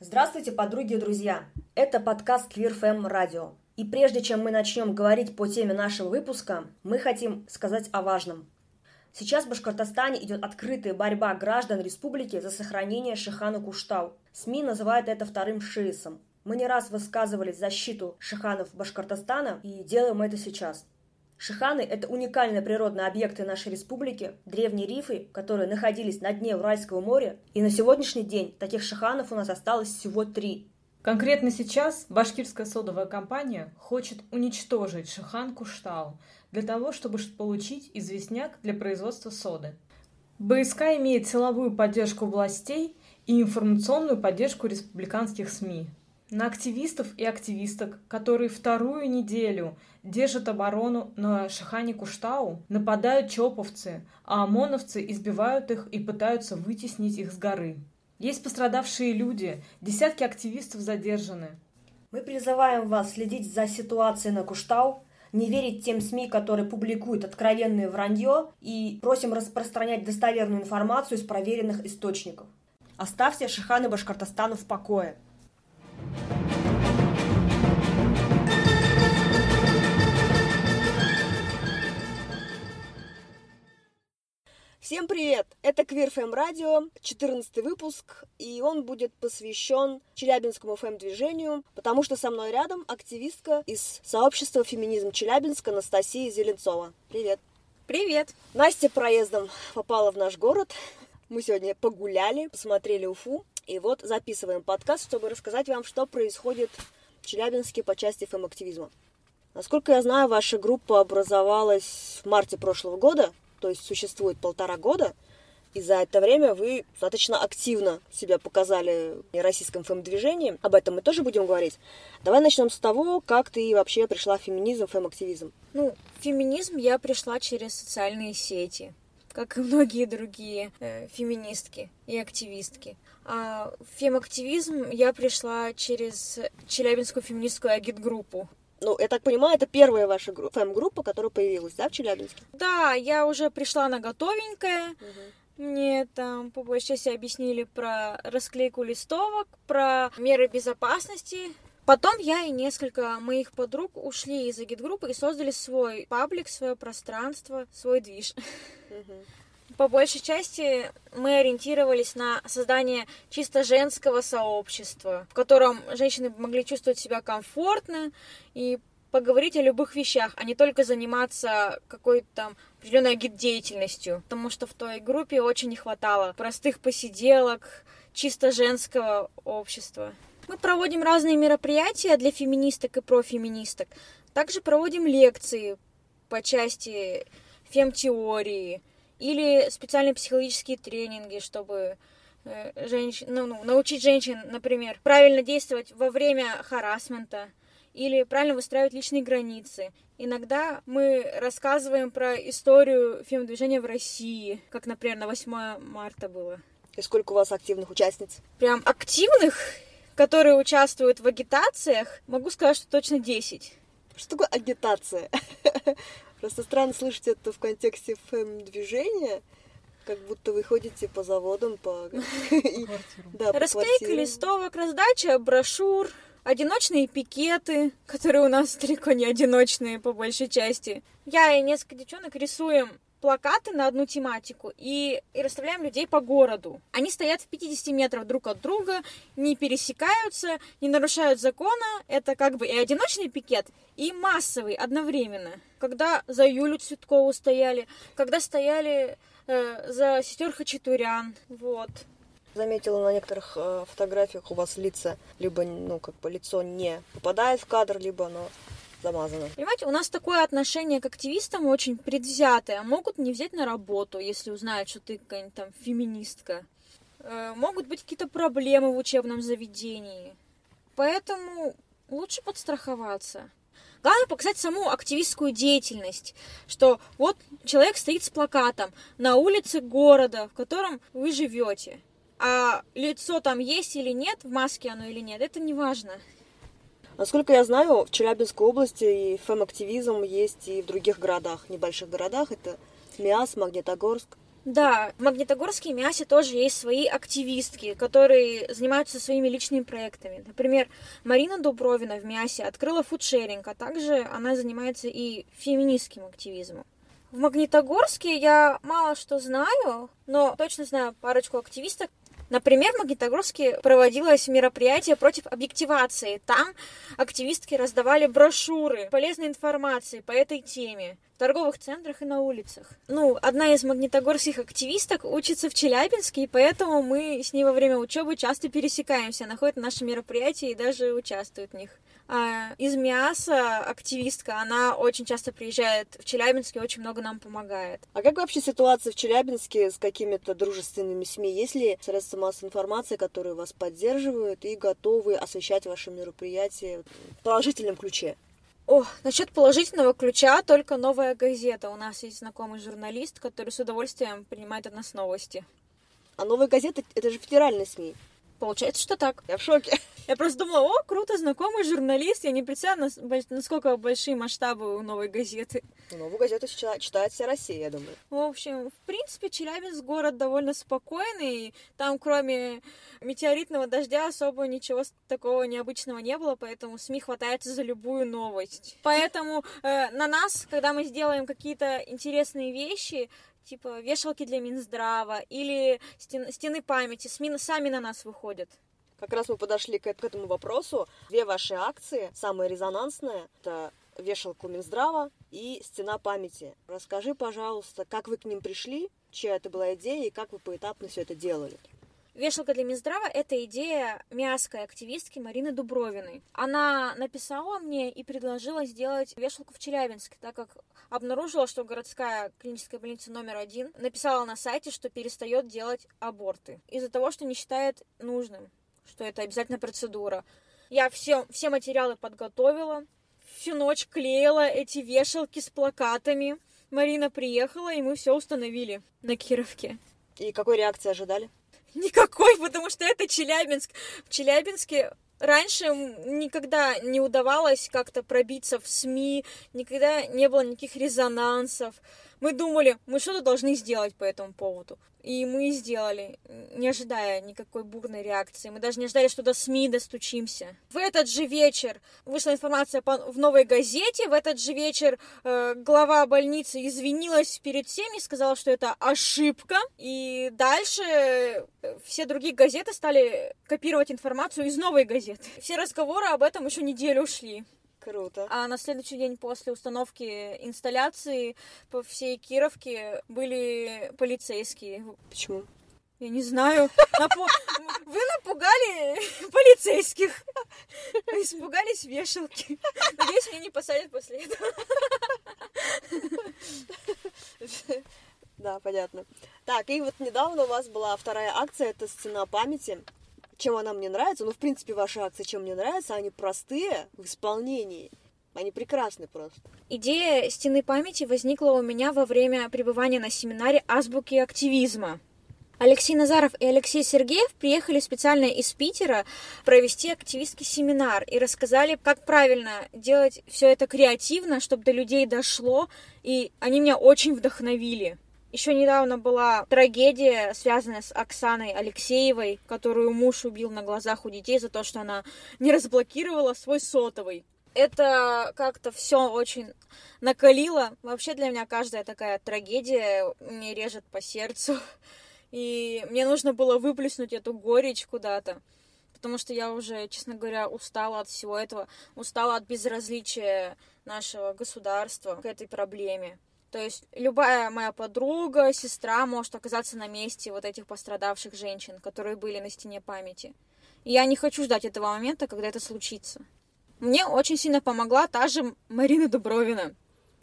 Здравствуйте, подруги и друзья! Это подкаст Fem Radio. И прежде чем мы начнем говорить по теме нашего выпуска, мы хотим сказать о важном. Сейчас в Башкортостане идет открытая борьба граждан республики за сохранение Шихана Куштау. СМИ называют это вторым ШИИСом. Мы не раз высказывали защиту шиханов Башкортостана и делаем это сейчас. Шиханы – это уникальные природные объекты нашей республики, древние рифы, которые находились на дне Уральского моря, и на сегодняшний день таких шиханов у нас осталось всего три. Конкретно сейчас башкирская содовая компания хочет уничтожить Шихан Куштау для того, чтобы получить известняк для производства соды. БСК имеет силовую поддержку властей и информационную поддержку республиканских СМИ. На активистов и активисток, которые вторую неделю держат оборону на Шахане Куштау, нападают чоповцы, а ОМОНовцы избивают их и пытаются вытеснить их с горы. Есть пострадавшие люди, десятки активистов задержаны. Мы призываем вас следить за ситуацией на Куштау, не верить тем СМИ, которые публикуют откровенное вранье, и просим распространять достоверную информацию из проверенных источников. Оставьте Шиханы Башкортостану в покое. Всем привет! Это FM Radio, 14 выпуск, и он будет посвящен Челябинскому ФМ-движению, потому что со мной рядом активистка из сообщества «Феминизм Челябинск» Анастасия Зеленцова. Привет! Привет! Настя проездом попала в наш город. Мы сегодня погуляли, посмотрели Уфу, и вот записываем подкаст, чтобы рассказать вам, что происходит в Челябинске по части фэм-активизма. Насколько я знаю, ваша группа образовалась в марте прошлого года, то есть существует полтора года, и за это время вы достаточно активно себя показали в российском фэм-движении. Об этом мы тоже будем говорить. Давай начнем с того, как ты вообще пришла в феминизм, фэм-активизм. Ну, в феминизм я пришла через социальные сети, как и многие другие э, феминистки и активистки. А в фем-активизм я пришла через Челябинскую феминистскую агитгруппу. Ну, я так понимаю, это первая ваша группа, фэм-группа, которая появилась, да, в Челябинске? Да, я уже пришла на готовенькое. Угу. Мне там по большей части объяснили про расклейку листовок, про меры безопасности. Потом я и несколько моих подруг ушли из агитгруппы и создали свой паблик, свое пространство, свой движ. Угу. По большей части мы ориентировались на создание чисто женского сообщества, в котором женщины могли чувствовать себя комфортно и поговорить о любых вещах, а не только заниматься какой-то там определенной деятельностью, потому что в той группе очень не хватало простых посиделок, чисто женского общества. Мы проводим разные мероприятия для феминисток и профеминисток. Также проводим лекции по части фемтеории, или специальные психологические тренинги, чтобы э, женщин, ну, ну, научить женщин, например, правильно действовать во время харасмента или правильно выстраивать личные границы. Иногда мы рассказываем про историю фем-движения в России, как, например, на 8 марта было. И сколько у вас активных участниц? Прям активных, которые участвуют в агитациях, могу сказать, что точно 10. Что такое агитация? Просто странно слышать это в контексте фэм-движения, как будто вы ходите по заводам, по... да, Расклейка листовок, раздача брошюр, одиночные пикеты, которые у нас далеко не одиночные по большей части. Я и несколько девчонок рисуем плакаты на одну тематику и, и расставляем людей по городу. Они стоят в 50 метров друг от друга, не пересекаются, не нарушают закона. Это как бы и одиночный пикет, и массовый одновременно. Когда за Юлю Цветкову стояли, когда стояли э, за сестер Хачатурян, вот. Заметила на некоторых э, фотографиях у вас лица, либо, ну, как бы лицо не попадает в кадр, либо оно замазано. Понимаете, у нас такое отношение к активистам очень предвзятое. Могут не взять на работу, если узнают, что ты какая-нибудь там феминистка. Э, могут быть какие-то проблемы в учебном заведении. Поэтому лучше подстраховаться. Главное показать саму активистскую деятельность, что вот человек стоит с плакатом на улице города, в котором вы живете. А лицо там есть или нет, в маске оно или нет, это не важно. Насколько я знаю, в Челябинской области и фэм-активизм есть и в других городах, небольших городах. Это Миас, Магнитогорск. Да, в Магнитогорске мясе тоже есть свои активистки, которые занимаются своими личными проектами. Например, Марина Дубровина в мясе открыла фудшеринг, а также она занимается и феминистским активизмом. В Магнитогорске я мало что знаю, но точно знаю парочку активисток. Например, в Магнитогорске проводилось мероприятие против объективации. Там активистки раздавали брошюры, полезной информации по этой теме в торговых центрах и на улицах. Ну, одна из магнитогорских активисток учится в Челябинске, и поэтому мы с ней во время учебы часто пересекаемся, находит наши мероприятия и даже участвует в них. А из мяса активистка, она очень часто приезжает в Челябинск и очень много нам помогает. А как вообще ситуация в Челябинске с какими-то дружественными СМИ? Есть ли средства массовой информации, которые вас поддерживают и готовы освещать ваши мероприятия в положительном ключе? О, насчет положительного ключа только новая газета. У нас есть знакомый журналист, который с удовольствием принимает от нас новости. А новая газета это же федеральные СМИ. Получается, что так. Я в шоке. Я просто думала, о, круто, знакомый журналист. Я не представляю, насколько большие масштабы у новой газеты. Новую газету читает вся Россия, я думаю. В общем, в принципе, Челябинск город довольно спокойный. Там, кроме метеоритного дождя, особо ничего такого необычного не было, поэтому СМИ хватается за любую новость. Поэтому э, на нас, когда мы сделаем какие-то интересные вещи, типа вешалки для Минздрава или стен, стены памяти, СМИ сами на нас выходят. Как раз мы подошли к, к этому вопросу. Две ваши акции, самые резонансные, это вешалку Минздрава и стена памяти. Расскажи, пожалуйста, как вы к ним пришли, чья это была идея и как вы поэтапно все это делали. Вешалка для Минздрава – это идея мяской активистки Марины Дубровиной. Она написала мне и предложила сделать вешалку в Челябинске, так как обнаружила, что городская клиническая больница номер один написала на сайте, что перестает делать аборты из-за того, что не считает нужным, что это обязательно процедура. Я все, все материалы подготовила, всю ночь клеила эти вешалки с плакатами. Марина приехала, и мы все установили на Кировке. И какой реакции ожидали? Никакой, потому что это Челябинск. В Челябинске раньше никогда не удавалось как-то пробиться в СМИ, никогда не было никаких резонансов. Мы думали, мы что-то должны сделать по этому поводу. И мы сделали, не ожидая никакой бурной реакции. Мы даже не ожидали, что до СМИ достучимся. В этот же вечер вышла информация в новой газете. В этот же вечер э, глава больницы извинилась перед всеми, сказала, что это ошибка. И дальше э, все другие газеты стали копировать информацию из новой газеты. Все разговоры об этом еще неделю ушли. Круто. А на следующий день после установки инсталляции по всей Кировке были полицейские. Почему? Я не знаю. Напу... Вы напугали полицейских. Испугались вешалки. Надеюсь, меня не посадят после этого. Да, понятно. Так, и вот недавно у вас была вторая акция, это «Стена памяти» чем она мне нравится, ну, в принципе, ваши акции, чем мне нравятся, они простые в исполнении. Они прекрасны просто. Идея стены памяти возникла у меня во время пребывания на семинаре азбуки активизма. Алексей Назаров и Алексей Сергеев приехали специально из Питера провести активистский семинар и рассказали, как правильно делать все это креативно, чтобы до людей дошло, и они меня очень вдохновили. Еще недавно была трагедия, связанная с Оксаной Алексеевой, которую муж убил на глазах у детей за то, что она не разблокировала свой сотовый. Это как-то все очень накалило. Вообще для меня каждая такая трагедия мне режет по сердцу. И мне нужно было выплеснуть эту горечь куда-то. Потому что я уже, честно говоря, устала от всего этого. Устала от безразличия нашего государства к этой проблеме. То есть любая моя подруга, сестра может оказаться на месте вот этих пострадавших женщин, которые были на стене памяти. И я не хочу ждать этого момента, когда это случится. Мне очень сильно помогла та же Марина Дубровина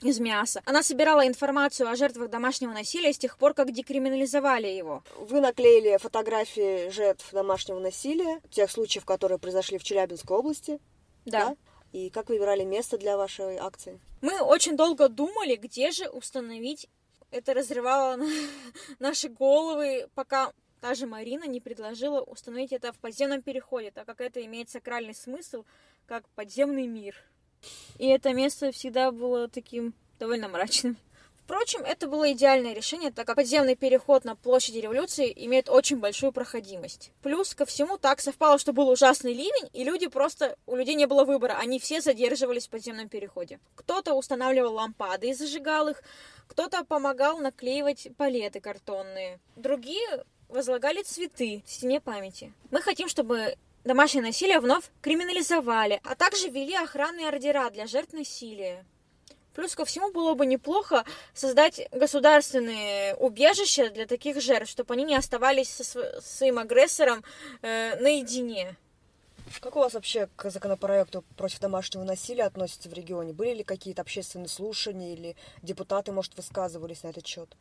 из мяса. Она собирала информацию о жертвах домашнего насилия с тех пор, как декриминализовали его. Вы наклеили фотографии жертв домашнего насилия, тех случаев, которые произошли в Челябинской области. Да. да? И как выбирали место для вашей акции? Мы очень долго думали, где же установить. Это разрывало наши головы, пока та же Марина не предложила установить это в подземном переходе, так как это имеет сакральный смысл, как подземный мир. И это место всегда было таким довольно мрачным. Впрочем, это было идеальное решение, так как подземный переход на площади революции имеет очень большую проходимость. Плюс ко всему так совпало, что был ужасный ливень, и люди просто... У людей не было выбора, они все задерживались в подземном переходе. Кто-то устанавливал лампады и зажигал их, кто-то помогал наклеивать палеты картонные. Другие возлагали цветы в стене памяти. Мы хотим, чтобы домашнее насилие вновь криминализовали, а также ввели охранные ордера для жертв насилия. Плюс ко всему было бы неплохо создать государственные убежища для таких жертв, чтобы они не оставались со своим агрессором э, наедине. Как у вас вообще к законопроекту против домашнего насилия относится в регионе? Были ли какие-то общественные слушания или депутаты, может, высказывались на этот счет?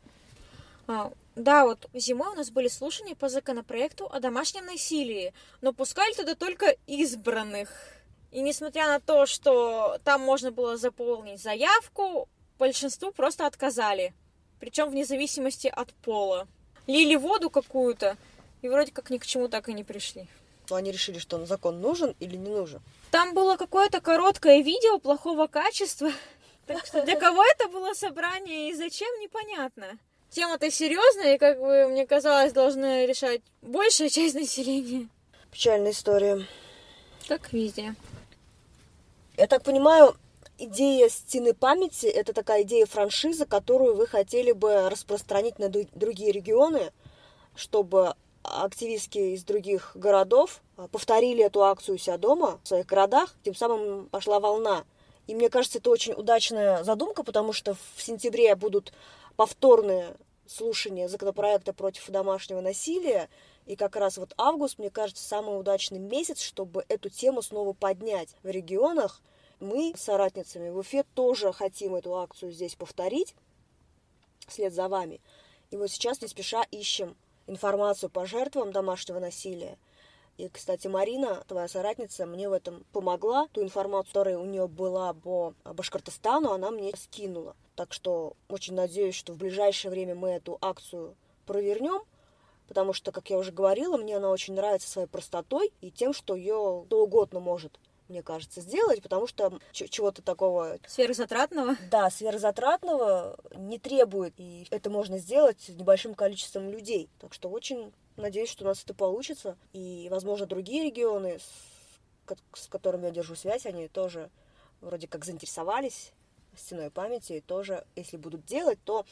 А, да, вот зимой у нас были слушания по законопроекту о домашнем насилии, но пускали туда только избранных. И несмотря на то, что там можно было заполнить заявку, большинству просто отказали. Причем вне зависимости от пола. Лили воду какую-то, и вроде как ни к чему так и не пришли. Но они решили, что закон нужен или не нужен. Там было какое-то короткое видео плохого качества. Так что для кого это было собрание и зачем, непонятно. Тема-то серьезная, и, как бы, мне казалось, должна решать большая часть населения. Печальная история. Как везде. Я так понимаю, идея стены памяти – это такая идея франшизы, которую вы хотели бы распространить на другие регионы, чтобы активистки из других городов а, повторили эту акцию у себя дома, в своих городах, тем самым пошла волна. И мне кажется, это очень удачная задумка, потому что в сентябре будут повторные слушания законопроекта против домашнего насилия, и как раз вот август, мне кажется, самый удачный месяц, чтобы эту тему снова поднять в регионах. Мы с соратницами в Уфе тоже хотим эту акцию здесь повторить, вслед за вами. И вот сейчас не спеша ищем информацию по жертвам домашнего насилия. И, кстати, Марина, твоя соратница, мне в этом помогла. Ту информацию, которая у нее была по Башкортостану, она мне скинула. Так что очень надеюсь, что в ближайшее время мы эту акцию провернем потому что, как я уже говорила, мне она очень нравится своей простотой и тем, что ее кто угодно может мне кажется, сделать, потому что чего-то такого... Сверхзатратного? Да, сверхзатратного не требует, и это можно сделать небольшим количеством людей. Так что очень надеюсь, что у нас это получится, и, возможно, другие регионы, с, с которыми я держу связь, они тоже вроде как заинтересовались стеной памяти, и тоже, если будут делать, то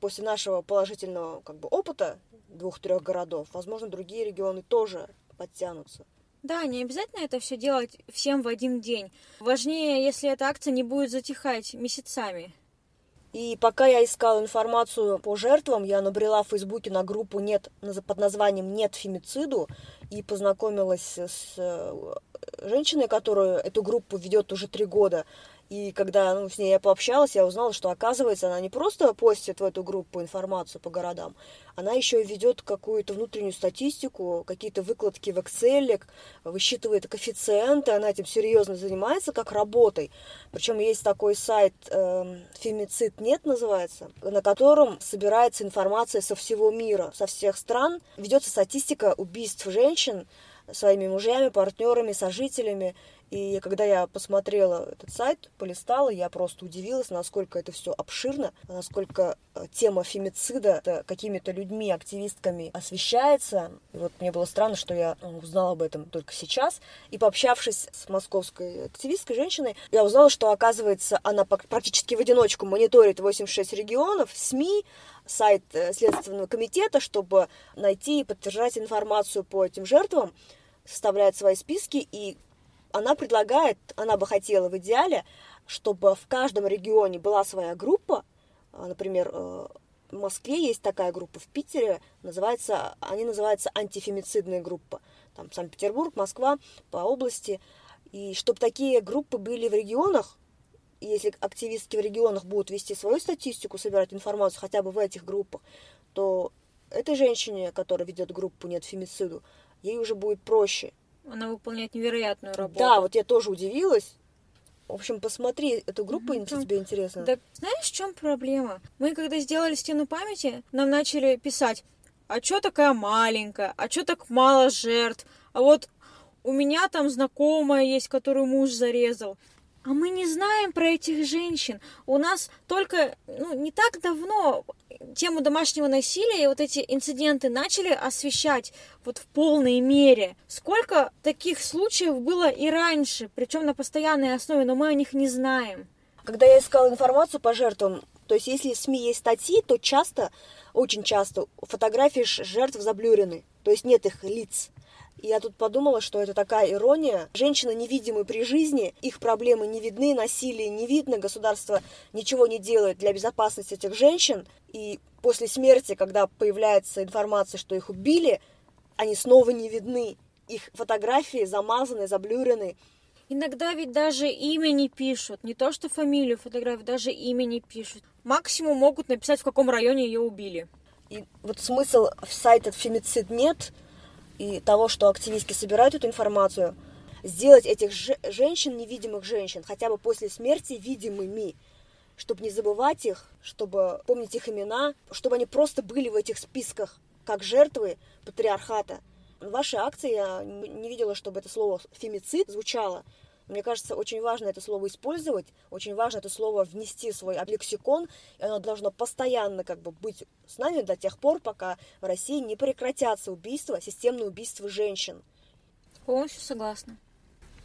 после нашего положительного как бы, опыта двух-трех городов, возможно, другие регионы тоже подтянутся. Да, не обязательно это все делать всем в один день. Важнее, если эта акция не будет затихать месяцами. И пока я искала информацию по жертвам, я набрела в Фейсбуке на группу нет, под названием «Нет фемициду» и познакомилась с э, женщиной, которая эту группу ведет уже три года. И когда ну, с ней я пообщалась, я узнала, что, оказывается, она не просто постит в эту группу информацию по городам, она еще ведет какую-то внутреннюю статистику, какие-то выкладки в Excel, высчитывает коэффициенты, она этим серьезно занимается как работой. Причем есть такой сайт э, Фемицид нет называется, на котором собирается информация со всего мира, со всех стран. Ведется статистика убийств женщин своими мужьями, партнерами, сожителями. И когда я посмотрела этот сайт, полистала, я просто удивилась, насколько это все обширно, насколько э, тема фемицида какими-то людьми, активистками освещается. И вот мне было странно, что я э, узнала об этом только сейчас. И пообщавшись с московской активисткой, женщиной, я узнала, что, оказывается, она практически в одиночку мониторит 86 регионов, СМИ, сайт э, Следственного комитета, чтобы найти и подтверждать информацию по этим жертвам, составляет свои списки и она предлагает, она бы хотела в идеале, чтобы в каждом регионе была своя группа, а, например, э, в Москве есть такая группа, в Питере называется, они называются антифемицидная группа, там Санкт-Петербург, Москва по области, и чтобы такие группы были в регионах, если активистки в регионах будут вести свою статистику, собирать информацию хотя бы в этих группах, то этой женщине, которая ведет группу «Нет фемициду», ей уже будет проще она выполняет невероятную работу. Да, вот я тоже удивилась. В общем, посмотри эту группу, mm-hmm. если тебе интересно. Да, знаешь, в чем проблема? Мы когда сделали стену памяти, нам начали писать, а чё такая маленькая, а чё так мало жертв, а вот у меня там знакомая есть, которую муж зарезал. А мы не знаем про этих женщин. У нас только ну, не так давно тему домашнего насилия и вот эти инциденты начали освещать вот в полной мере. Сколько таких случаев было и раньше, причем на постоянной основе, но мы о них не знаем. Когда я искала информацию по жертвам, то есть если в СМИ есть статьи, то часто, очень часто фотографии жертв заблюрены, то есть нет их лиц. И я тут подумала, что это такая ирония. Женщины невидимы при жизни, их проблемы не видны, насилие не видно, государство ничего не делает для безопасности этих женщин. И после смерти, когда появляется информация, что их убили, они снова не видны. Их фотографии замазаны, заблюрены. Иногда ведь даже имя не пишут, не то что фамилию фотографию, даже имя не пишут. Максимум могут написать, в каком районе ее убили. И вот смысл в сайте «Фемицид» нет – и того, что активистки собирают эту информацию, сделать этих женщин, невидимых женщин, хотя бы после смерти видимыми, чтобы не забывать их, чтобы помнить их имена, чтобы они просто были в этих списках как жертвы патриархата. В вашей акции я не видела, чтобы это слово «фемицид» звучало, мне кажется, очень важно это слово использовать, очень важно это слово внести в свой лексикон, и оно должно постоянно как бы быть с нами до тех пор, пока в России не прекратятся убийства, системные убийства женщин. Полностью согласна.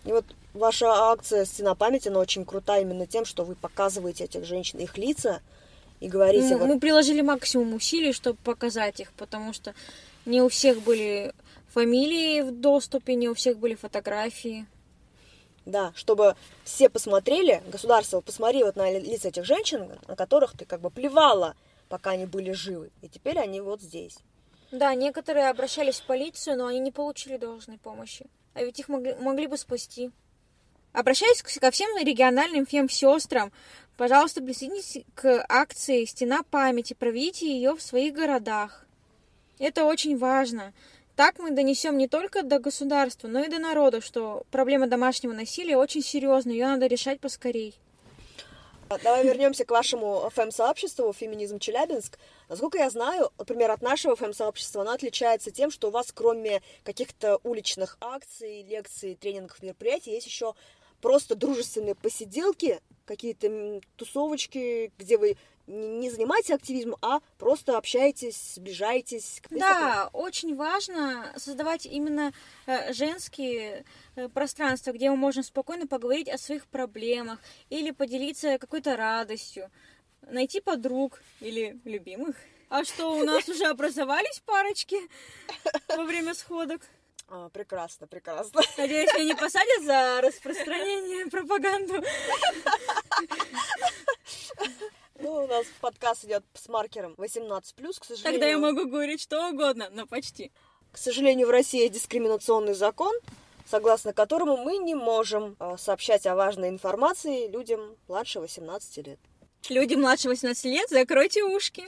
И вот ваша акция «Стена памяти», она очень крута именно тем, что вы показываете этих женщин, их лица, и говорите... Мы, вот... мы приложили максимум усилий, чтобы показать их, потому что не у всех были фамилии в доступе, не у всех были фотографии. Да, чтобы все посмотрели, государство посмотрело на лица этих женщин, на которых ты как бы плевала, пока они были живы. И теперь они вот здесь. Да, некоторые обращались в полицию, но они не получили должной помощи. А ведь их могли, могли бы спасти. Обращаюсь ко всем региональным фем-сестрам. Пожалуйста, присоединитесь к акции «Стена памяти», проведите ее в своих городах. Это очень важно. Так мы донесем не только до государства, но и до народа, что проблема домашнего насилия очень серьезная, ее надо решать поскорей. Давай вернемся к вашему ФМ-сообществу «Феминизм Челябинск». Насколько я знаю, например, от нашего ФМ-сообщества оно отличается тем, что у вас кроме каких-то уличных акций, лекций, тренингов, мероприятий, есть еще просто дружественные посиделки, какие-то тусовочки, где вы не занимаетесь активизмом, а просто общаетесь, сближаетесь. Да, очень важно создавать именно э, женские э, пространства, где мы можем спокойно поговорить о своих проблемах или поделиться какой-то радостью, найти подруг или любимых. А что, у нас уже образовались парочки во время сходок? А, прекрасно, прекрасно. Надеюсь, меня не посадят за распространение пропаганду. У нас подкаст идет с маркером 18+, к сожалению. Тогда я могу говорить что угодно, но почти. К сожалению, в России есть дискриминационный закон, согласно которому мы не можем а, сообщать о важной информации людям младше 18 лет. Люди младше 18 лет, закройте ушки.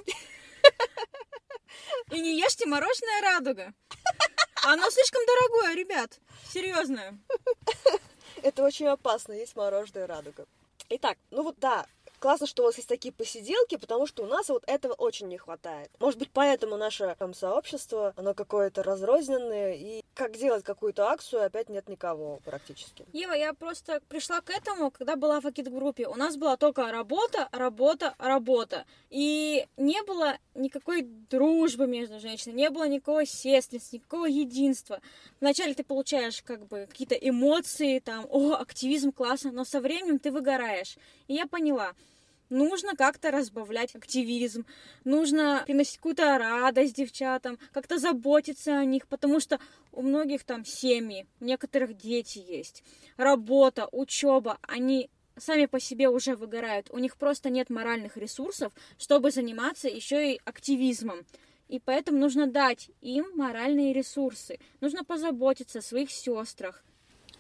И не ешьте мороженое радуга. Оно слишком дорогое, ребят. Серьезно. Это очень опасно, есть мороженое радуга. Итак, ну вот да, классно, что у вас есть такие посиделки, потому что у нас вот этого очень не хватает. Может быть, поэтому наше там сообщество, оно какое-то разрозненное, и как делать какую-то акцию, опять нет никого практически. Ева, я просто пришла к этому, когда была в Акит-группе. У нас была только работа, работа, работа. И не было никакой дружбы между женщинами, не было никакого сестринства, никакого единства. Вначале ты получаешь как бы какие-то эмоции, там, о, активизм классно, но со временем ты выгораешь. И я поняла, нужно как-то разбавлять активизм, нужно приносить какую-то радость девчатам, как-то заботиться о них, потому что у многих там семьи, у некоторых дети есть, работа, учеба, они сами по себе уже выгорают, у них просто нет моральных ресурсов, чтобы заниматься еще и активизмом. И поэтому нужно дать им моральные ресурсы. Нужно позаботиться о своих сестрах.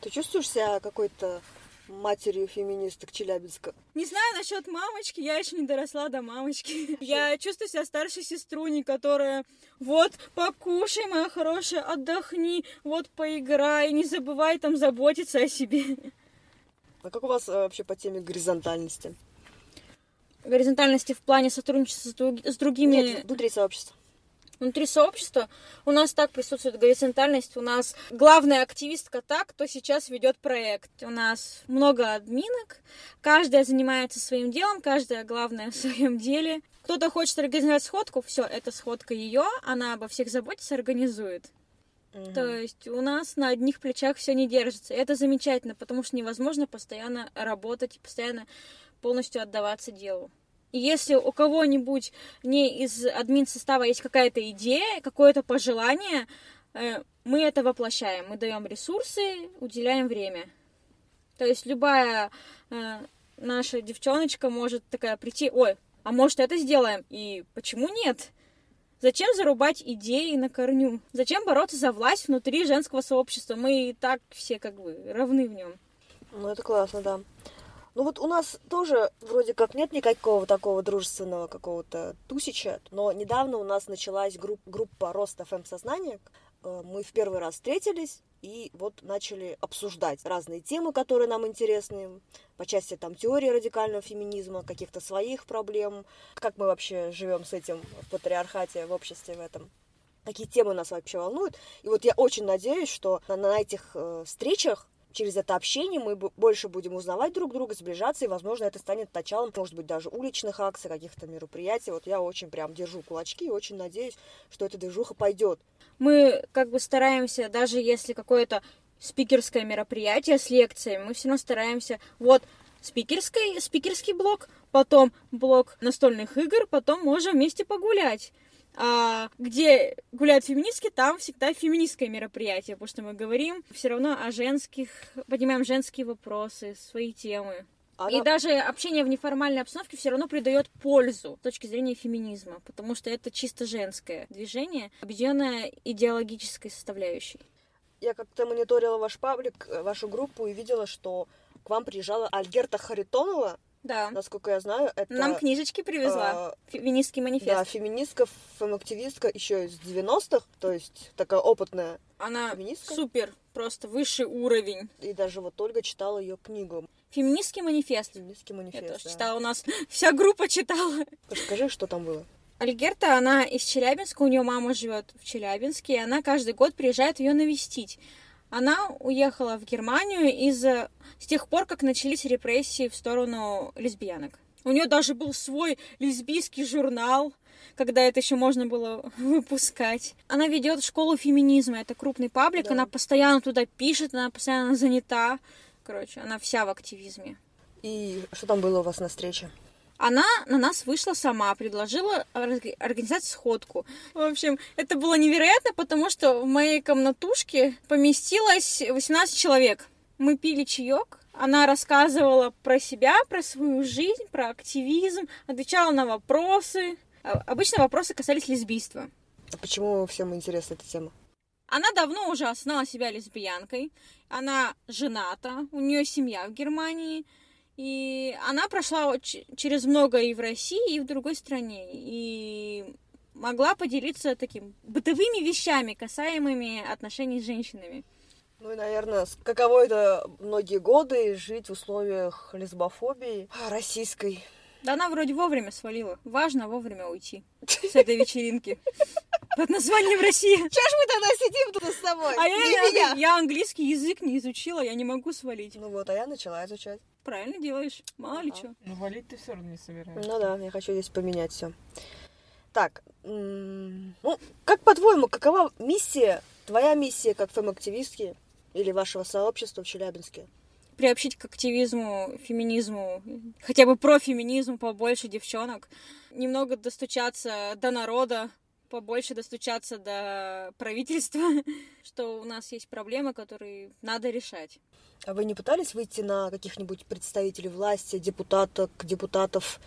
Ты чувствуешь себя какой-то матерью феминисток Челябинска. Не знаю насчет мамочки, я еще не доросла до мамочки. Я чувствую себя старшей сеструней, которая вот покушай, моя хорошая, отдохни, вот поиграй, не забывай там заботиться о себе. А как у вас э, вообще по теме горизонтальности? Горизонтальности в плане сотрудничества с другими... Нет, внутри сообщества. Внутри сообщества у нас так присутствует горизонтальность, у нас главная активистка так, кто сейчас ведет проект. У нас много админок, каждая занимается своим делом, каждая главная в своем деле. Кто-то хочет организовать сходку, все, это сходка ее, она обо всех заботится, организует. Угу. То есть у нас на одних плечах все не держится. И это замечательно, потому что невозможно постоянно работать и постоянно полностью отдаваться делу. Если у кого-нибудь не из админ состава есть какая-то идея, какое-то пожелание, э, мы это воплощаем. Мы даем ресурсы, уделяем время. То есть любая э, наша девчоночка может такая прийти, ой, а может это сделаем? И почему нет? Зачем зарубать идеи на корню? Зачем бороться за власть внутри женского сообщества? Мы и так все как бы равны в нем. Ну, это классно, да. Ну вот у нас тоже вроде как нет никакого такого дружественного какого-то тусича, но недавно у нас началась групп, группа роста фэм-сознания. Э, мы в первый раз встретились и вот начали обсуждать разные темы, которые нам интересны, по части там теории радикального феминизма, каких-то своих проблем, как мы вообще живем с этим в патриархате, в обществе в этом какие темы нас вообще волнуют. И вот я очень надеюсь, что на, на этих э, встречах через это общение мы больше будем узнавать друг друга, сближаться, и, возможно, это станет началом, может быть, даже уличных акций, каких-то мероприятий. Вот я очень прям держу кулачки и очень надеюсь, что эта движуха пойдет. Мы как бы стараемся, даже если какое-то спикерское мероприятие с лекциями, мы все равно стараемся, вот, спикерский, спикерский блок, потом блок настольных игр, потом можем вместе погулять где гуляют феминистки, там всегда феминистское мероприятие, потому что мы говорим все равно о женских, поднимаем женские вопросы, свои темы. Она... И даже общение в неформальной обстановке все равно придает пользу с точки зрения феминизма, потому что это чисто женское движение, объединенное идеологической составляющей. Я как-то мониторила ваш паблик, э, вашу группу и видела, что к вам приезжала Альгерта Харитонова, да. Насколько я знаю, это... Нам книжечки привезла. Э, Феминистский манифест. Да, феминистка, фем-активистка еще из 90-х, то есть такая опытная Она феминистка. супер, просто высший уровень. И даже вот Ольга читала ее книгу. Феминистский манифест. Феминистский манифест, Я тоже да. читала, у нас вся группа читала. Расскажи, что там было. Альгерта, она из Челябинска, у нее мама живет в Челябинске, и она каждый год приезжает ее навестить. Она уехала в Германию из с тех пор, как начались репрессии в сторону лесбиянок. У нее даже был свой лесбийский журнал, когда это еще можно было выпускать. Она ведет школу феминизма, это крупный паблик, да. она постоянно туда пишет, она постоянно занята. Короче, она вся в активизме. И что там было у вас на встрече? Она на нас вышла сама, предложила организовать сходку. В общем, это было невероятно, потому что в моей комнатушке поместилось 18 человек. Мы пили чаек, она рассказывала про себя, про свою жизнь, про активизм, отвечала на вопросы. А, обычно вопросы касались лесбийства. А почему всем интересна эта тема? Она давно уже осознала себя лесбиянкой. Она жената, у нее семья в Германии. И она прошла через много и в России, и в другой стране. И могла поделиться таким бытовыми вещами, касаемыми отношений с женщинами. Ну и, наверное, каково это многие годы жить в условиях лесбофобии российской. Да она вроде вовремя свалила. Важно вовремя уйти с этой вечеринки. Под названием Россия. Чего ж мы тогда сидим тут с тобой? А я, я, я английский язык не изучила, я не могу свалить. Ну вот, а я начала изучать. Правильно делаешь. Мало ли что. Ну валить ты все равно не собираешься. Ну да, я хочу здесь поменять все. Так, ну, как по-твоему, какова миссия, твоя миссия как фэм-активистки или вашего сообщества в Челябинске? Приобщить к активизму, феминизму, хотя бы про феминизм побольше девчонок, немного достучаться до народа, побольше достучаться до правительства, что у нас есть проблемы, которые надо решать. А вы не пытались выйти на каких-нибудь представителей власти, депутаток, депутатов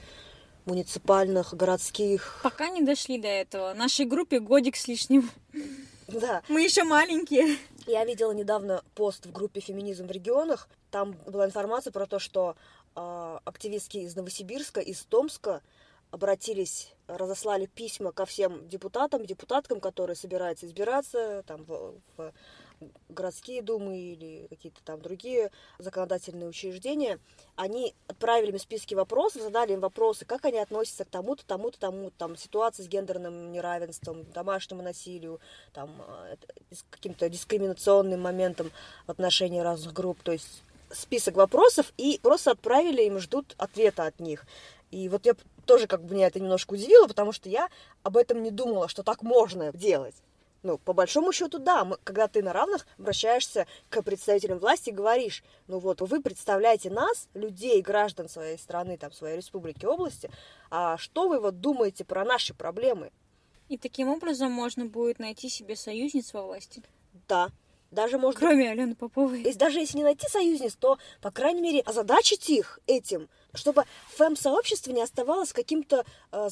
муниципальных, городских? Пока не дошли до этого. Нашей группе годик с лишним. Да. Мы еще маленькие. Я видела недавно пост в группе «Феминизм в регионах». Там была информация про то, что э, активистки из Новосибирска, из Томска обратились, разослали письма ко всем депутатам, депутаткам, которые собираются избираться там, в, в городские думы или какие-то там другие законодательные учреждения, они отправили им списки вопросов, задали им вопросы, как они относятся к тому-то, тому-то, тому там, ситуации с гендерным неравенством, домашнему насилию, там, э, каким-то дискриминационным моментом в отношении разных групп, то есть список вопросов и просто отправили им ждут ответа от них. И вот я тоже как бы меня это немножко удивило, потому что я об этом не думала, что так можно делать. Ну, по большому счету, да, мы, когда ты на равных обращаешься к представителям власти и говоришь, ну вот, вы представляете нас, людей, граждан своей страны, там, своей республики, области, а что вы вот думаете про наши проблемы? И таким образом можно будет найти себе союзниц во власти. Да, даже можно... Кроме Алены Поповой. Если, даже если не найти союзниц, то, по крайней мере, озадачить их этим, чтобы фэм-сообщество не оставалось каким-то э,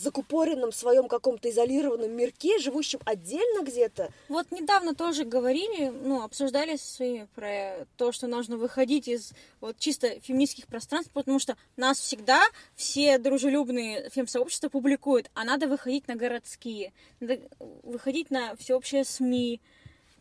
в своем каком-то изолированном мирке, живущим отдельно где-то. Вот недавно тоже говорили, ну, обсуждали со своими про то, что нужно выходить из вот чисто феминистских пространств, потому что нас всегда все дружелюбные фем-сообщества публикуют, а надо выходить на городские, надо выходить на всеобщие СМИ,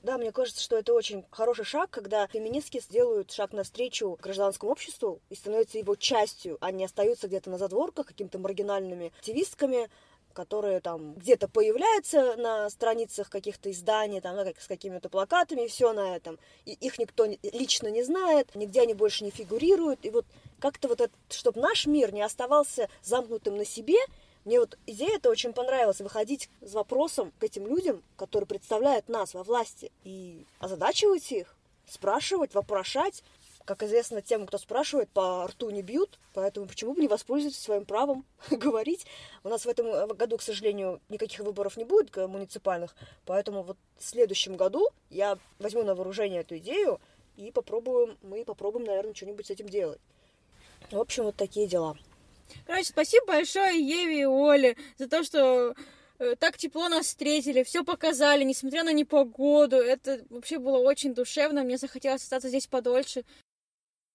да, мне кажется, что это очень хороший шаг, когда феминистки сделают шаг навстречу гражданскому обществу и становятся его частью, а не остаются где-то на задворках какими-то маргинальными активистками, которые там где-то появляются на страницах каких-то изданий, там, да, как, с какими-то плакатами, и все на этом. И их никто лично не знает, нигде они больше не фигурируют. И вот как-то вот это, чтобы наш мир не оставался замкнутым на себе, мне вот идея это очень понравилась, выходить с вопросом к этим людям, которые представляют нас во власти, и озадачивать их, спрашивать, вопрошать. Как известно, тем, кто спрашивает, по рту не бьют, поэтому почему бы не воспользоваться своим правом говорить. У нас в этом э, году, к сожалению, никаких выборов не будет муниципальных, поэтому вот в следующем году я возьму на вооружение эту идею и попробуем, мы попробуем, наверное, что-нибудь с этим делать. В общем, вот такие дела. Короче, спасибо большое Еве и Оле за то, что э, так тепло нас встретили, все показали, несмотря на непогоду. Это вообще было очень душевно, мне захотелось остаться здесь подольше.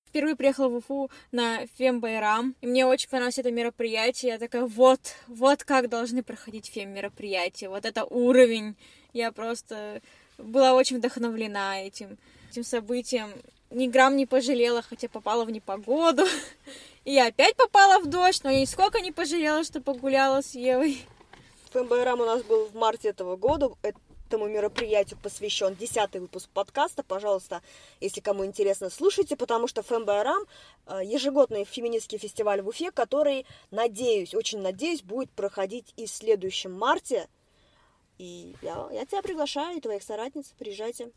Впервые приехала в Уфу на Фембайрам, и мне очень понравилось это мероприятие. Я такая, вот, вот как должны проходить фем-мероприятия, вот это уровень. Я просто была очень вдохновлена этим, этим событием. Ни грамм не пожалела, хотя попала в непогоду. И я опять попала в дождь, но я нисколько не пожалела, что погуляла с Евой. ФМБРАМ у нас был в марте этого года. Этому мероприятию посвящен десятый выпуск подкаста. Пожалуйста, если кому интересно, слушайте, потому что ФМБРАМ э, ежегодный феминистский фестиваль в Уфе, который, надеюсь, очень надеюсь, будет проходить и в следующем марте. И я, я тебя приглашаю, и твоих соратниц, приезжайте.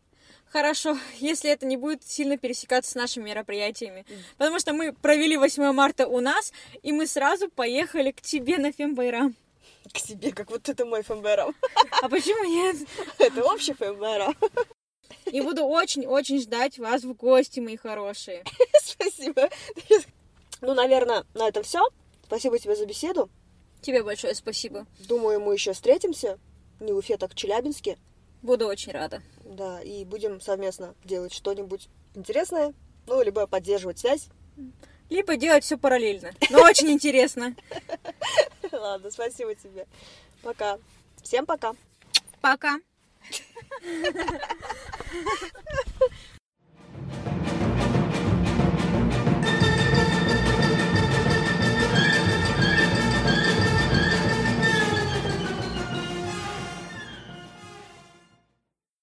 Хорошо, если это не будет сильно пересекаться с нашими мероприятиями. Потому что мы провели 8 марта у нас, и мы сразу поехали к тебе на Фембайрам. К тебе, как вот это мой Фембайрам. А почему нет? Это общий Фембайрам. И буду очень-очень ждать вас в гости, мои хорошие. Спасибо. Ну, наверное, на этом все. Спасибо тебе за беседу. Тебе большое спасибо. Думаю, мы еще встретимся. Не в Уфе, так в Челябинске. Буду очень рада. Да, и будем совместно делать что-нибудь интересное, ну, либо поддерживать связь. Либо делать все параллельно. Но очень интересно. Ладно, спасибо тебе. Пока. Всем пока. Пока.